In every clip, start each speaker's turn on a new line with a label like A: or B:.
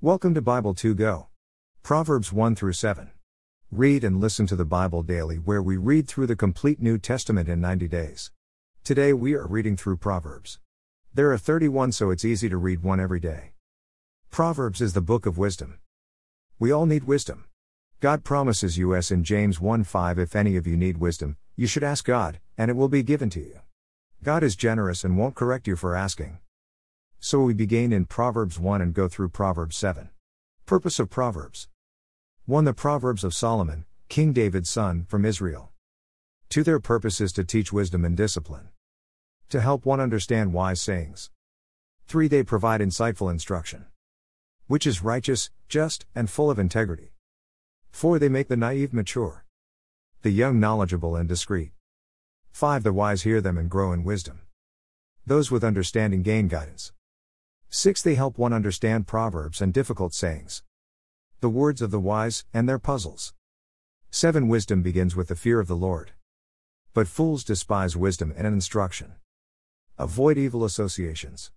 A: Welcome to Bible 2 Go. Proverbs 1 through 7. Read and listen to the Bible daily, where we read through the complete New Testament in 90 days. Today we are reading through Proverbs. There are 31, so it's easy to read one every day. Proverbs is the book of wisdom. We all need wisdom. God promises us in James 1 5 If any of you need wisdom, you should ask God, and it will be given to you. God is generous and won't correct you for asking. So we begin in Proverbs 1 and go through Proverbs 7. Purpose of Proverbs 1. The Proverbs of Solomon, King David's son, from Israel. 2. Their purpose is to teach wisdom and discipline, to help one understand wise sayings. 3. They provide insightful instruction, which is righteous, just, and full of integrity. 4. They make the naive mature, the young knowledgeable and discreet. 5. The wise hear them and grow in wisdom. Those with understanding gain guidance. 6. They help one understand proverbs and difficult sayings. The words of the wise, and their puzzles. 7. Wisdom begins with the fear of the Lord. But fools despise wisdom and instruction. Avoid evil associations.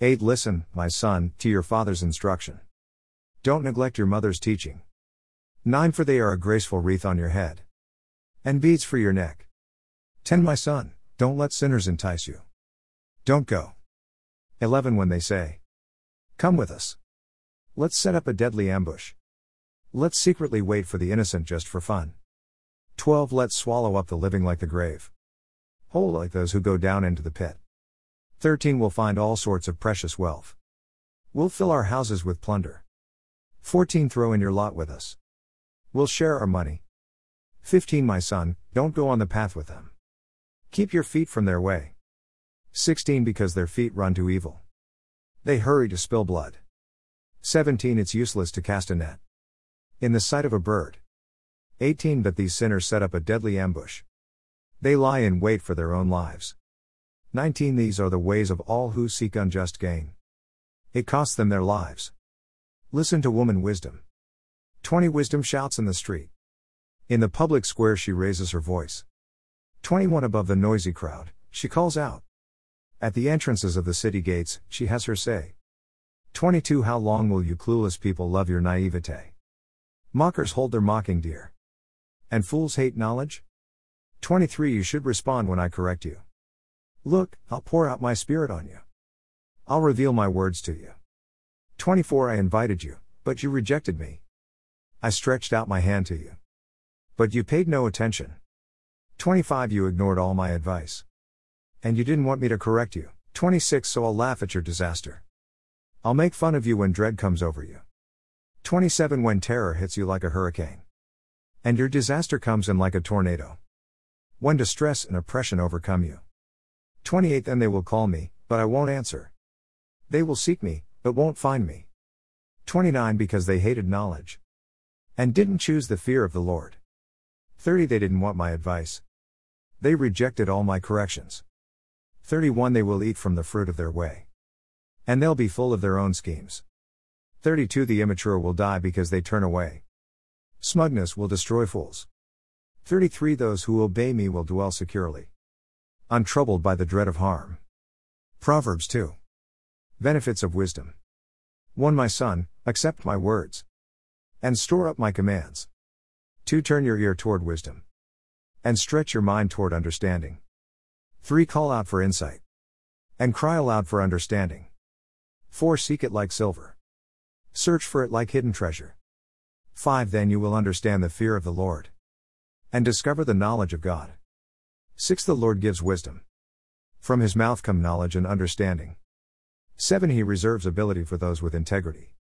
A: 8. Listen, my son, to your father's instruction. Don't neglect your mother's teaching. 9. For they are a graceful wreath on your head. And beads for your neck. 10. My son, don't let sinners entice you. Don't go. 11 When they say, Come with us. Let's set up a deadly ambush. Let's secretly wait for the innocent just for fun. 12 Let's swallow up the living like the grave. Whole like those who go down into the pit. 13 We'll find all sorts of precious wealth. We'll fill our houses with plunder. 14 Throw in your lot with us. We'll share our money. 15 My son, don't go on the path with them. Keep your feet from their way. 16 Because their feet run to evil. They hurry to spill blood. 17 It's useless to cast a net. In the sight of a bird. 18 But these sinners set up a deadly ambush. They lie in wait for their own lives. 19 These are the ways of all who seek unjust gain. It costs them their lives. Listen to woman wisdom. 20 Wisdom shouts in the street. In the public square, she raises her voice. 21 Above the noisy crowd, she calls out. At the entrances of the city gates, she has her say. 22 How long will you clueless people love your naivete? Mockers hold their mocking dear. And fools hate knowledge? 23 You should respond when I correct you. Look, I'll pour out my spirit on you. I'll reveal my words to you. 24 I invited you, but you rejected me. I stretched out my hand to you. But you paid no attention. 25 You ignored all my advice. And you didn't want me to correct you. 26 So I'll laugh at your disaster. I'll make fun of you when dread comes over you. 27 When terror hits you like a hurricane. And your disaster comes in like a tornado. When distress and oppression overcome you. 28 Then they will call me, but I won't answer. They will seek me, but won't find me. 29 Because they hated knowledge. And didn't choose the fear of the Lord. 30 They didn't want my advice. They rejected all my corrections. 31 They will eat from the fruit of their way. And they'll be full of their own schemes. 32 The immature will die because they turn away. Smugness will destroy fools. 33 Those who obey me will dwell securely. Untroubled by the dread of harm. Proverbs 2. Benefits of wisdom. 1 My son, accept my words. And store up my commands. 2 Turn your ear toward wisdom. And stretch your mind toward understanding. 3. Call out for insight. And cry aloud for understanding. 4. Seek it like silver. Search for it like hidden treasure. 5. Then you will understand the fear of the Lord. And discover the knowledge of God. 6. The Lord gives wisdom. From his mouth come knowledge and understanding. 7. He reserves ability for those with integrity.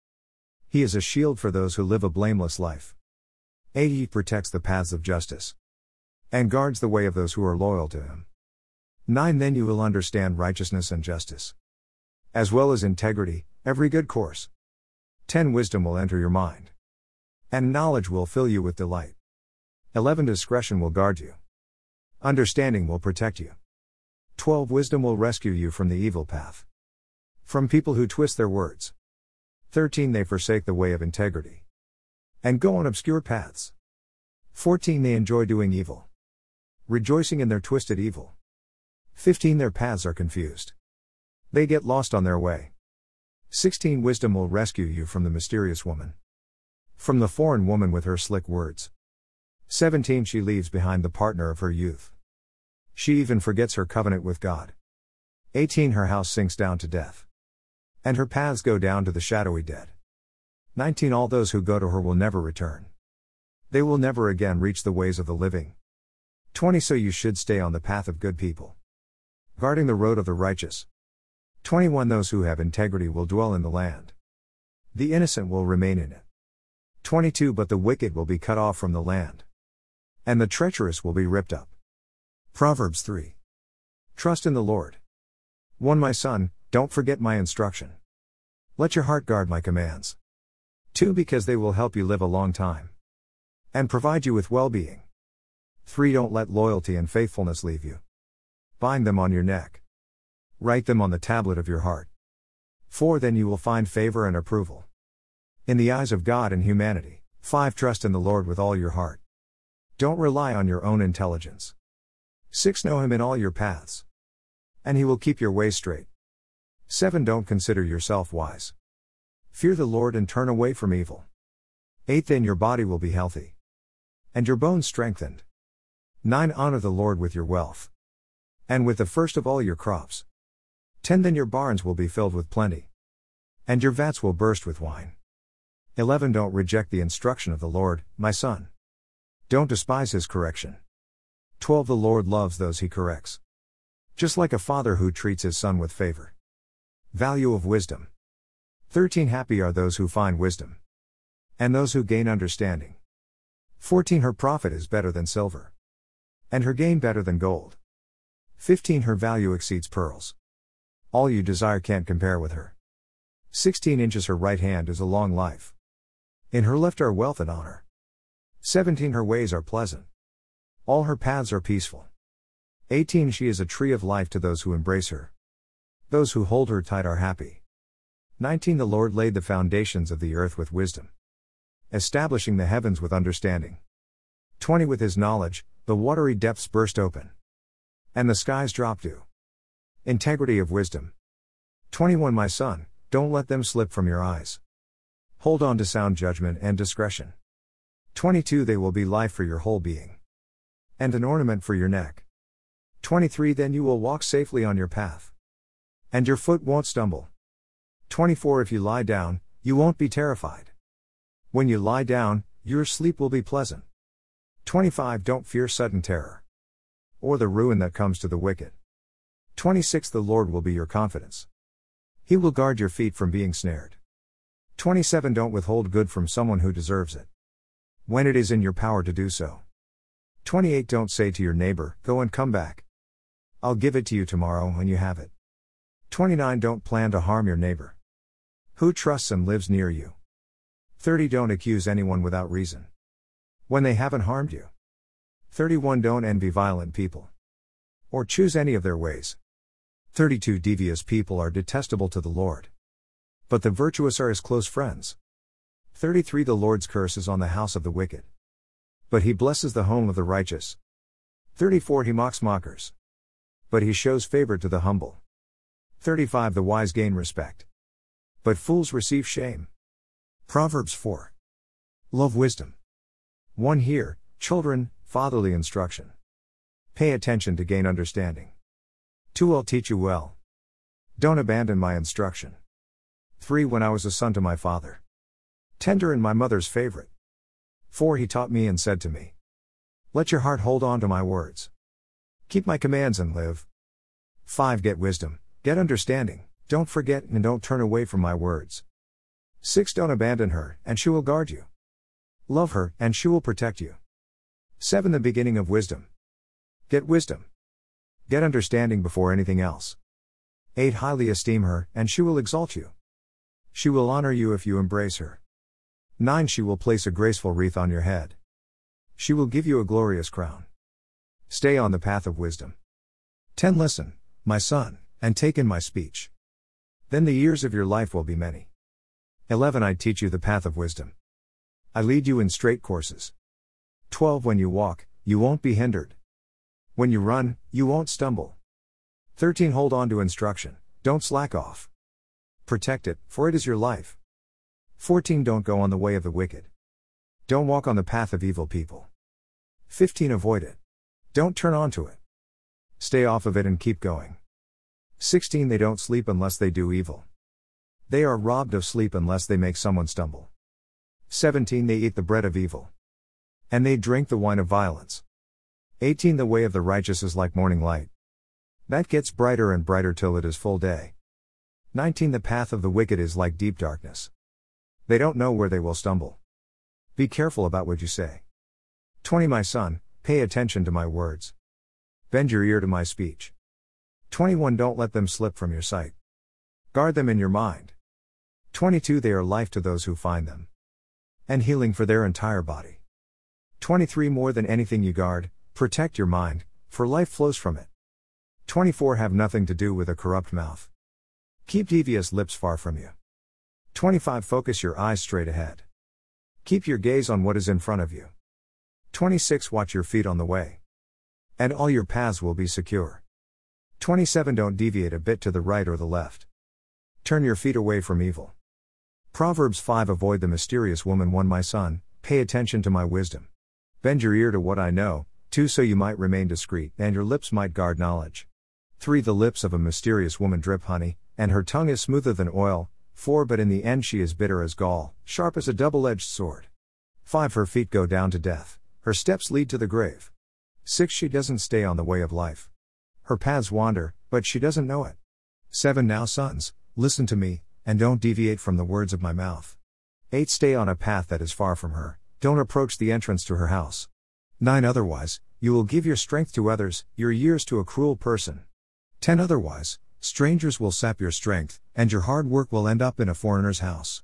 A: He is a shield for those who live a blameless life. 8. He protects the paths of justice. And guards the way of those who are loyal to him. 9 Then you will understand righteousness and justice. As well as integrity, every good course. 10 Wisdom will enter your mind. And knowledge will fill you with delight. 11 Discretion will guard you. Understanding will protect you. 12 Wisdom will rescue you from the evil path. From people who twist their words. 13 They forsake the way of integrity. And go on obscure paths. 14 They enjoy doing evil. Rejoicing in their twisted evil. 15 Their paths are confused. They get lost on their way. 16 Wisdom will rescue you from the mysterious woman. From the foreign woman with her slick words. 17 She leaves behind the partner of her youth. She even forgets her covenant with God. 18 Her house sinks down to death. And her paths go down to the shadowy dead. 19 All those who go to her will never return. They will never again reach the ways of the living. 20 So you should stay on the path of good people. Guarding the road of the righteous. 21 Those who have integrity will dwell in the land. The innocent will remain in it. 22 But the wicked will be cut off from the land. And the treacherous will be ripped up. Proverbs 3. Trust in the Lord. 1 My son, don't forget my instruction. Let your heart guard my commands. 2 Because they will help you live a long time. And provide you with well being. 3 Don't let loyalty and faithfulness leave you. Bind them on your neck. Write them on the tablet of your heart. 4 Then you will find favor and approval. In the eyes of God and humanity. 5 Trust in the Lord with all your heart. Don't rely on your own intelligence. 6 Know him in all your paths. And he will keep your way straight. 7 Don't consider yourself wise. Fear the Lord and turn away from evil. 8 Then your body will be healthy. And your bones strengthened. 9 Honor the Lord with your wealth. And with the first of all your crops. 10 Then your barns will be filled with plenty. And your vats will burst with wine. 11 Don't reject the instruction of the Lord, my son. Don't despise his correction. 12 The Lord loves those he corrects. Just like a father who treats his son with favor. Value of wisdom. 13 Happy are those who find wisdom. And those who gain understanding. 14 Her profit is better than silver. And her gain better than gold. 15 Her value exceeds pearls. All you desire can't compare with her. 16 inches Her right hand is a long life. In her left are wealth and honor. 17 Her ways are pleasant. All her paths are peaceful. 18 She is a tree of life to those who embrace her. Those who hold her tight are happy. 19 The Lord laid the foundations of the earth with wisdom, establishing the heavens with understanding. 20 With his knowledge, the watery depths burst open, and the skies drop dew. Integrity of wisdom. 21 My son, don't let them slip from your eyes. Hold on to sound judgment and discretion. 22 They will be life for your whole being, and an ornament for your neck. 23 Then you will walk safely on your path, and your foot won't stumble. 24 If you lie down, you won't be terrified. When you lie down, your sleep will be pleasant. 25 Don't fear sudden terror, or the ruin that comes to the wicked. 26 The Lord will be your confidence. He will guard your feet from being snared. 27 Don't withhold good from someone who deserves it. When it is in your power to do so. 28 Don't say to your neighbor, Go and come back. I'll give it to you tomorrow when you have it. 29 Don't plan to harm your neighbor. Who trusts and lives near you? 30 Don't accuse anyone without reason. When they haven't harmed you. 31 Don't envy violent people. Or choose any of their ways. 32 Devious people are detestable to the Lord. But the virtuous are his close friends. 33 The Lord's curse is on the house of the wicked. But he blesses the home of the righteous. 34 He mocks mockers. But he shows favor to the humble. 35 The wise gain respect. But fools receive shame. Proverbs 4. Love wisdom. 1 Hear, children, fatherly instruction. Pay attention to gain understanding. 2 I'll teach you well. Don't abandon my instruction. 3 When I was a son to my father. Tender and my mother's favorite. 4 He taught me and said to me, Let your heart hold on to my words. Keep my commands and live. 5 Get wisdom, get understanding, don't forget and don't turn away from my words. 6 Don't abandon her, and she will guard you. Love her, and she will protect you. 7 The beginning of wisdom. Get wisdom. Get understanding before anything else. 8 Highly esteem her, and she will exalt you. She will honor you if you embrace her. 9 She will place a graceful wreath on your head. She will give you a glorious crown. Stay on the path of wisdom. 10 Listen, my son, and take in my speech. Then the years of your life will be many. 11 I teach you the path of wisdom. I lead you in straight courses. 12 When you walk, you won't be hindered. When you run, you won't stumble. 13 Hold on to instruction, don't slack off. Protect it, for it is your life. 14 Don't go on the way of the wicked. Don't walk on the path of evil people. 15 Avoid it. Don't turn onto it. Stay off of it and keep going. 16 They don't sleep unless they do evil. They are robbed of sleep unless they make someone stumble. 17 They eat the bread of evil. And they drink the wine of violence. 18 The way of the righteous is like morning light. That gets brighter and brighter till it is full day. 19 The path of the wicked is like deep darkness. They don't know where they will stumble. Be careful about what you say. 20 My son, pay attention to my words. Bend your ear to my speech. 21 Don't let them slip from your sight. Guard them in your mind. 22 They are life to those who find them. And healing for their entire body. 23 More than anything you guard, protect your mind, for life flows from it. 24 Have nothing to do with a corrupt mouth. Keep devious lips far from you. 25 Focus your eyes straight ahead. Keep your gaze on what is in front of you. 26 Watch your feet on the way. And all your paths will be secure. 27 Don't deviate a bit to the right or the left. Turn your feet away from evil. Proverbs 5 Avoid the mysterious woman 1 My son, pay attention to my wisdom. Bend your ear to what I know, 2 So you might remain discreet, and your lips might guard knowledge. 3 The lips of a mysterious woman drip honey, and her tongue is smoother than oil, 4 But in the end she is bitter as gall, sharp as a double edged sword. 5 Her feet go down to death, her steps lead to the grave. 6 She doesn't stay on the way of life. Her paths wander, but she doesn't know it. 7 Now, sons, listen to me, and don't deviate from the words of my mouth. 8. Stay on a path that is far from her, don't approach the entrance to her house. 9. Otherwise, you will give your strength to others, your years to a cruel person. 10. Otherwise, strangers will sap your strength, and your hard work will end up in a foreigner's house.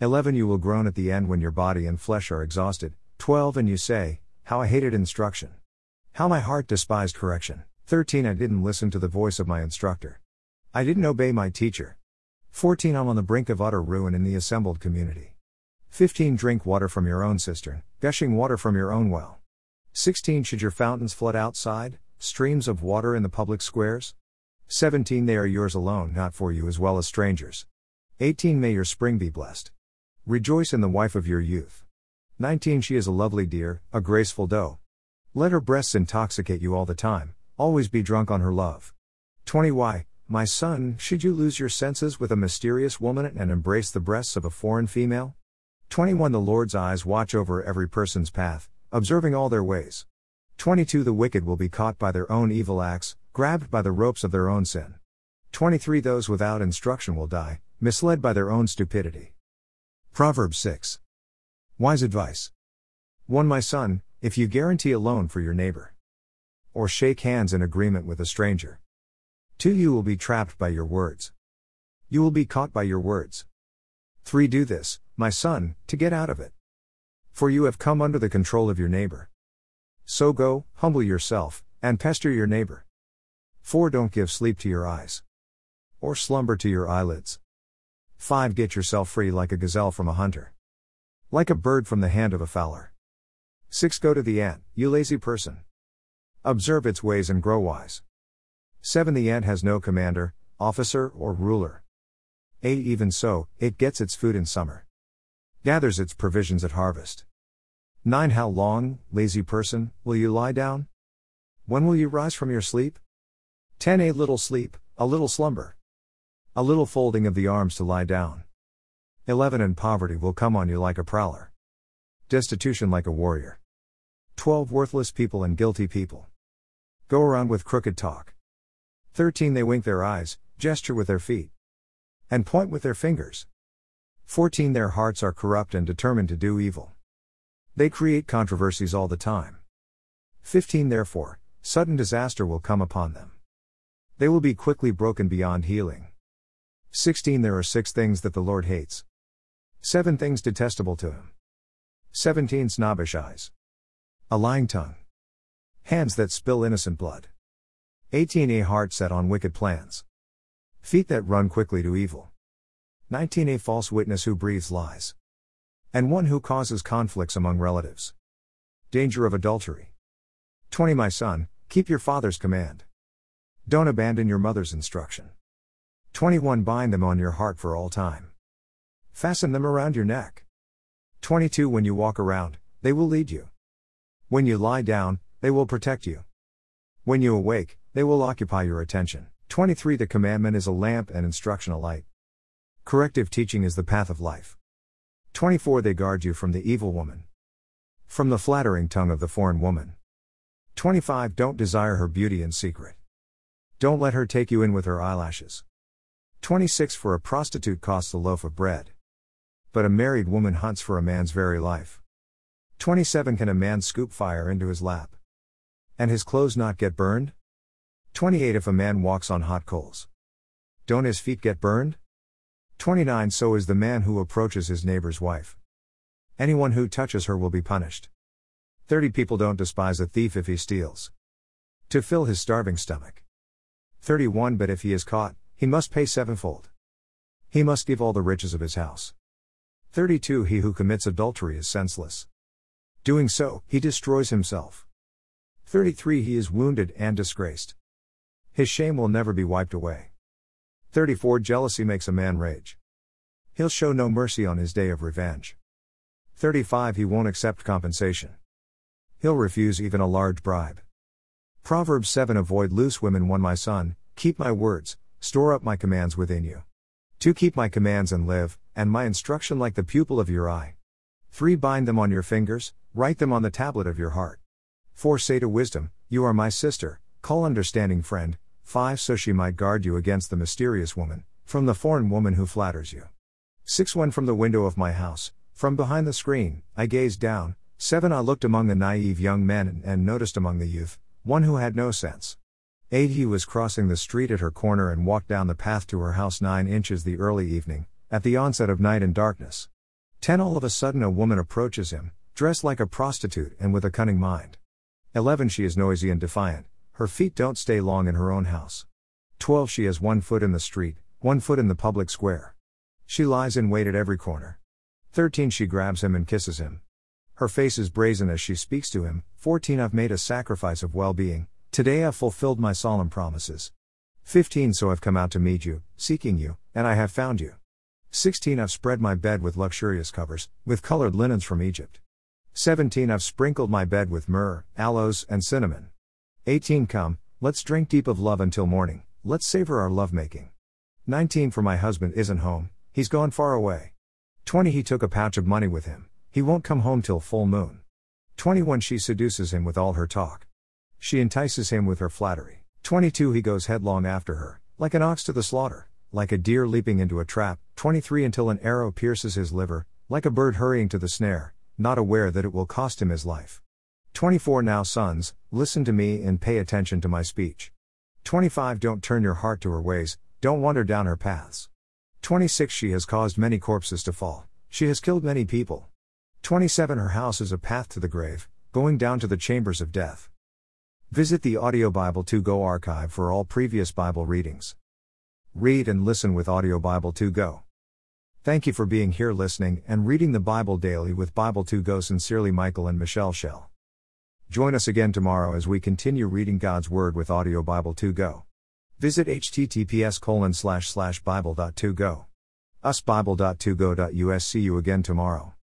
A: 11. You will groan at the end when your body and flesh are exhausted. 12. And you say, How I hated instruction. How my heart despised correction. 13. I didn't listen to the voice of my instructor. I didn't obey my teacher. 14. I'm on the brink of utter ruin in the assembled community. 15. Drink water from your own cistern, gushing water from your own well. 16. Should your fountains flood outside, streams of water in the public squares? 17. They are yours alone, not for you as well as strangers. 18. May your spring be blessed. Rejoice in the wife of your youth. 19. She is a lovely deer, a graceful doe. Let her breasts intoxicate you all the time, always be drunk on her love. 20. Why, my son, should you lose your senses with a mysterious woman and embrace the breasts of a foreign female? 21 The Lord's eyes watch over every person's path, observing all their ways. 22 The wicked will be caught by their own evil acts, grabbed by the ropes of their own sin. 23 Those without instruction will die, misled by their own stupidity. Proverbs 6. Wise advice. 1 My son, if you guarantee a loan for your neighbor, or shake hands in agreement with a stranger, 2. You will be trapped by your words. You will be caught by your words. 3. Do this, my son, to get out of it. For you have come under the control of your neighbor. So go, humble yourself, and pester your neighbor. 4. Don't give sleep to your eyes. Or slumber to your eyelids. 5. Get yourself free like a gazelle from a hunter. Like a bird from the hand of a fowler. 6. Go to the ant, you lazy person. Observe its ways and grow wise. 7. The ant has no commander, officer, or ruler. 8. Even so, it gets its food in summer. Gathers its provisions at harvest. 9. How long, lazy person, will you lie down? When will you rise from your sleep? 10. A little sleep, a little slumber. A little folding of the arms to lie down. 11. And poverty will come on you like a prowler. Destitution like a warrior. 12. Worthless people and guilty people. Go around with crooked talk. 13 They wink their eyes, gesture with their feet, and point with their fingers. 14 Their hearts are corrupt and determined to do evil. They create controversies all the time. 15 Therefore, sudden disaster will come upon them. They will be quickly broken beyond healing. 16 There are six things that the Lord hates. Seven things detestable to him. 17 Snobbish eyes. A lying tongue. Hands that spill innocent blood. 18 A heart set on wicked plans. Feet that run quickly to evil. 19 A false witness who breathes lies. And one who causes conflicts among relatives. Danger of adultery. 20 My son, keep your father's command. Don't abandon your mother's instruction. 21 Bind them on your heart for all time. Fasten them around your neck. 22 When you walk around, they will lead you. When you lie down, they will protect you. When you awake, they will occupy your attention. 23 The commandment is a lamp and instruction a light. Corrective teaching is the path of life. 24 They guard you from the evil woman. From the flattering tongue of the foreign woman. 25 Don't desire her beauty in secret. Don't let her take you in with her eyelashes. 26 For a prostitute costs a loaf of bread. But a married woman hunts for a man's very life. 27 Can a man scoop fire into his lap? And his clothes not get burned? 28 If a man walks on hot coals, don't his feet get burned? 29 So is the man who approaches his neighbor's wife. Anyone who touches her will be punished. 30 People don't despise a thief if he steals. To fill his starving stomach. 31 But if he is caught, he must pay sevenfold. He must give all the riches of his house. 32 He who commits adultery is senseless. Doing so, he destroys himself. 33 He is wounded and disgraced. His shame will never be wiped away. 34 Jealousy makes a man rage. He'll show no mercy on his day of revenge. 35 He won't accept compensation. He'll refuse even a large bribe. Proverbs 7 Avoid loose women 1 My son, keep my words, Store up my commands within you. 2. Keep my commands and live, and my instruction like the pupil of your eye. 3. Bind them on your fingers, write them on the tablet of your heart. 4. Say to wisdom, You are my sister, call understanding friend. 5. So she might guard you against the mysterious woman, from the foreign woman who flatters you. 6. When from the window of my house, from behind the screen, I gazed down. 7. I looked among the naive young men and noticed among the youth, one who had no sense. 8. He was crossing the street at her corner and walked down the path to her house 9 inches the early evening, at the onset of night and darkness. 10. All of a sudden a woman approaches him, dressed like a prostitute and with a cunning mind. 11. She is noisy and defiant, her feet don't stay long in her own house. 12. She has one foot in the street, one foot in the public square. She lies in wait at every corner. 13. She grabs him and kisses him. Her face is brazen as she speaks to him. 14. I've made a sacrifice of well being, Today I've fulfilled my solemn promises. 15 So I've come out to meet you, seeking you, and I have found you. 16 I've spread my bed with luxurious covers, with colored linens from Egypt. 17 I've sprinkled my bed with myrrh, aloes, and cinnamon. 18 Come, let's drink deep of love until morning, let's savor our lovemaking. 19 For my husband isn't home, he's gone far away. 20 He took a pouch of money with him, he won't come home till full moon. 21 She seduces him with all her talk. She entices him with her flattery. 22 He goes headlong after her, like an ox to the slaughter, like a deer leaping into a trap. 23 Until an arrow pierces his liver, like a bird hurrying to the snare, not aware that it will cost him his life. 24 Now, sons, listen to me and pay attention to my speech. 25 Don't turn your heart to her ways, don't wander down her paths. 26 She has caused many corpses to fall, she has killed many people. 27 Her house is a path to the grave, going down to the chambers of death. Visit the Audio Bible 2 Go archive for all previous Bible readings. Read and listen with Audio Bible 2 Go. Thank you for being here listening and reading the Bible daily with Bible 2 Go. Sincerely, Michael and Michelle Shell. Join us again tomorrow as we continue reading God's Word with Audio Bible 2 Go. Visit https colon slash slash bible.2go. usbible.2go.us. See you again tomorrow.